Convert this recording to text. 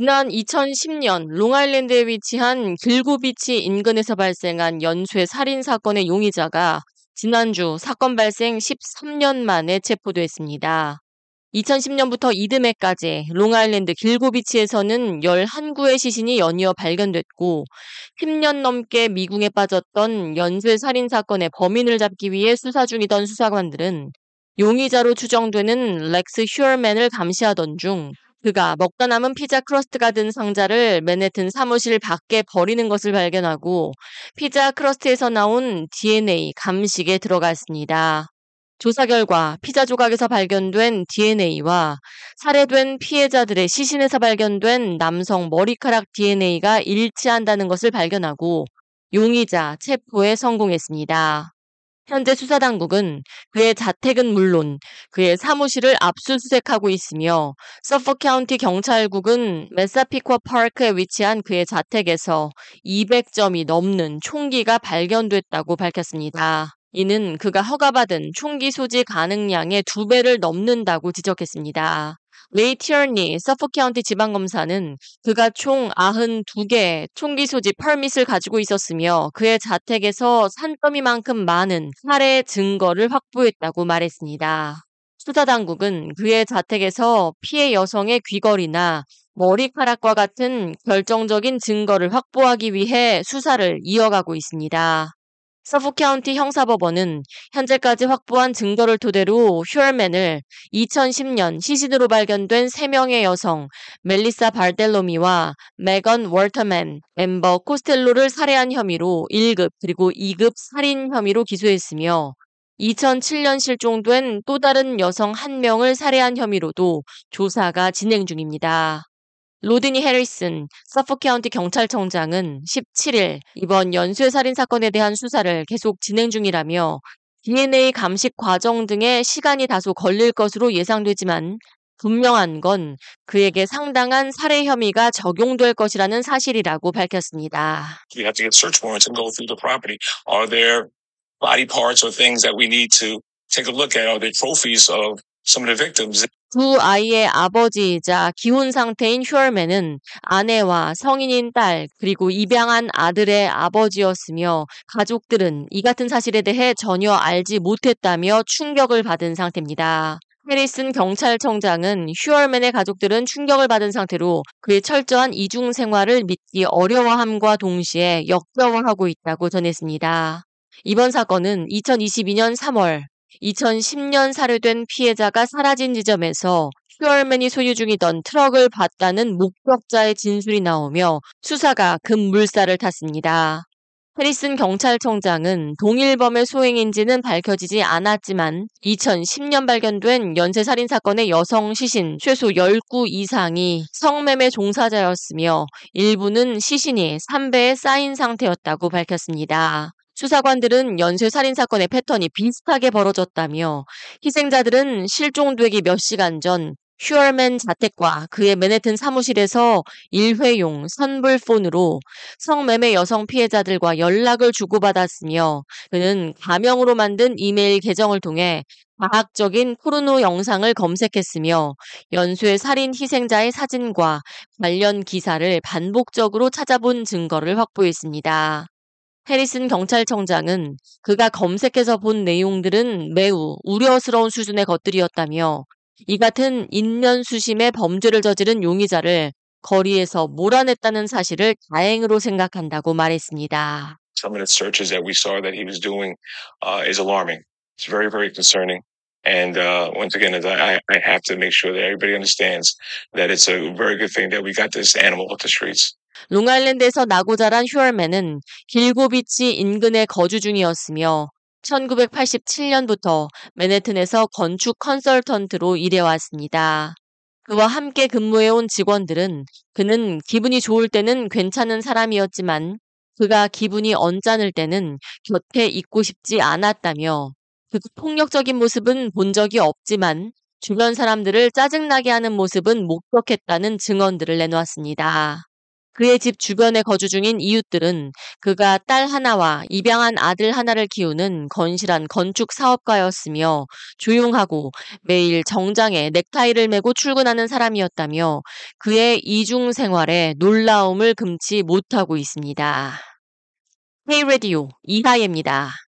지난 2010년 롱아일랜드에 위치한 길고비치 인근에서 발생한 연쇄 살인 사건의 용의자가 지난주 사건 발생 13년 만에 체포됐습니다. 2010년부터 이듬해까지 롱아일랜드 길고비치에서는 11구의 시신이 연이어 발견됐고 10년 넘게 미궁에 빠졌던 연쇄 살인 사건의 범인을 잡기 위해 수사 중이던 수사관들은 용의자로 추정되는 렉스 휴얼맨을 감시하던 중 그가 먹다 남은 피자 crust가 든 상자를 맨해튼 사무실 밖에 버리는 것을 발견하고 피자 crust에서 나온 DNA 감식에 들어갔습니다. 조사 결과 피자 조각에서 발견된 DNA와 살해된 피해자들의 시신에서 발견된 남성 머리카락 DNA가 일치한다는 것을 발견하고 용의자 체포에 성공했습니다. 현재 수사당국은 그의 자택은 물론 그의 사무실을 압수수색하고 있으며 서폭 카운티 경찰국은 매사피쿠아 파크에 위치한 그의 자택에서 200점이 넘는 총기가 발견됐다고 밝혔습니다. 이는 그가 허가받은 총기 소지 가능량의 두 배를 넘는다고 지적했습니다. 레이 티얼니 서폭 카운티 지방검사는 그가 총 92개 총기 소지 permit을 가지고 있었으며 그의 자택에서 산더미만큼 많은 살해 증거를 확보했다고 말했습니다. 수사 당국은 그의 자택에서 피해 여성의 귀걸이나 머리카락과 같은 결정적인 증거를 확보하기 위해 수사를 이어가고 있습니다. 서폭 카운티 형사법원은 현재까지 확보한 증거를 토대로 휴얼맨을 2010년 시신으로 발견된 3명의 여성 멜리사 발델로미와 메건 월터맨, 엠버 코스텔로를 살해한 혐의로 1급 그리고 2급 살인 혐의로 기소했으며 2007년 실종된 또 다른 여성 한 명을 살해한 혐의로도 조사가 진행 중입니다. 로드니 해리슨 서폭 카운티 경찰청장은 17일 이번 연쇄 살인 사건에 대한 수사를 계속 진행 중이라며 DNA 감식 과정 등의 시간이 다소 걸릴 것으로 예상되지만 분명한 건 그에게 상당한 살해 혐의가 적용될 것이라는 사실이라고 밝혔습니다. We have to get search warrants and go through the property. Are there body parts or things that we need to take a look at? Are there trophies of some of the victims? 두 아이의 아버지이자 기혼 상태인 휴얼맨은 아내와 성인인 딸 그리고 입양한 아들의 아버지였으며 가족들은 이 같은 사실에 대해 전혀 알지 못했다며 충격을 받은 상태입니다. 해리슨 경찰청장은 휴얼맨의 가족들은 충격을 받은 상태로 그의 철저한 이중 생활을 믿기 어려워함과 동시에 역겨워하고 있다고 전했습니다. 이번 사건은 2022년 3월 2010년 살해된 피해자가 사라진 지점에서 슈얼맨이 소유 중이던 트럭을 봤다는 목격자의 진술이 나오며 수사가 급물살을 탔습니다. 해리슨 경찰청장은 동일범의 소행인지는 밝혀지지 않았지만 2010년 발견된 연쇄살인 사건의 여성 시신 최소 10구 이상이 성매매 종사자였으며 일부는 시신이 3배에 쌓인 상태였다고 밝혔습니다. 수사관들은 연쇄 살인 사건의 패턴이 비슷하게 벌어졌다며 희생자들은 실종되기 몇 시간 전 휴얼맨 자택과 그의 맨해튼 사무실에서 일회용 선불폰으로 성매매 여성 피해자들과 연락을 주고받았으며 그는 가명으로 만든 이메일 계정을 통해 과학적인 포르노 영상을 검색했으며 연쇄 살인 희생자의 사진과 관련 기사를 반복적으로 찾아본 증거를 확보했습니다. 해리슨 경찰청장은 그가 검색해서 본 내용들은 매우 우려스러운 수준의 것들이었다며 이 같은 인면수심의 범죄를 저지른 용의자를 거리에서 몰아냈다는 사실을 다행으로 생각한다고 말했습니다. Some of the searches that we saw that he was doing uh, is alarming. It's very, very concerning. And uh, once again, I, I have to make sure that everybody understands that it's a very good thing that we got this animal off the streets. 롱아일랜드에서 나고 자란 휴얼맨은 길고비치 인근에 거주 중이었으며 1987년부터 맨해튼에서 건축 컨설턴트로 일해왔습니다. 그와 함께 근무해온 직원들은 그는 기분이 좋을 때는 괜찮은 사람이었지만 그가 기분이 언짢을 때는 곁에 있고 싶지 않았다며 그 폭력적인 모습은 본 적이 없지만 주변 사람들을 짜증나게 하는 모습은 목격했다는 증언들을 내놓았습니다. 그의 집 주변에 거주 중인 이웃들은 그가 딸 하나와 입양한 아들 하나를 키우는 건실한 건축 사업가였으며 조용하고 매일 정장에 넥타이를 메고 출근하는 사람이었다며 그의 이중 생활에 놀라움을 금치 못하고 있습니다. K-Radio 이하예입니다.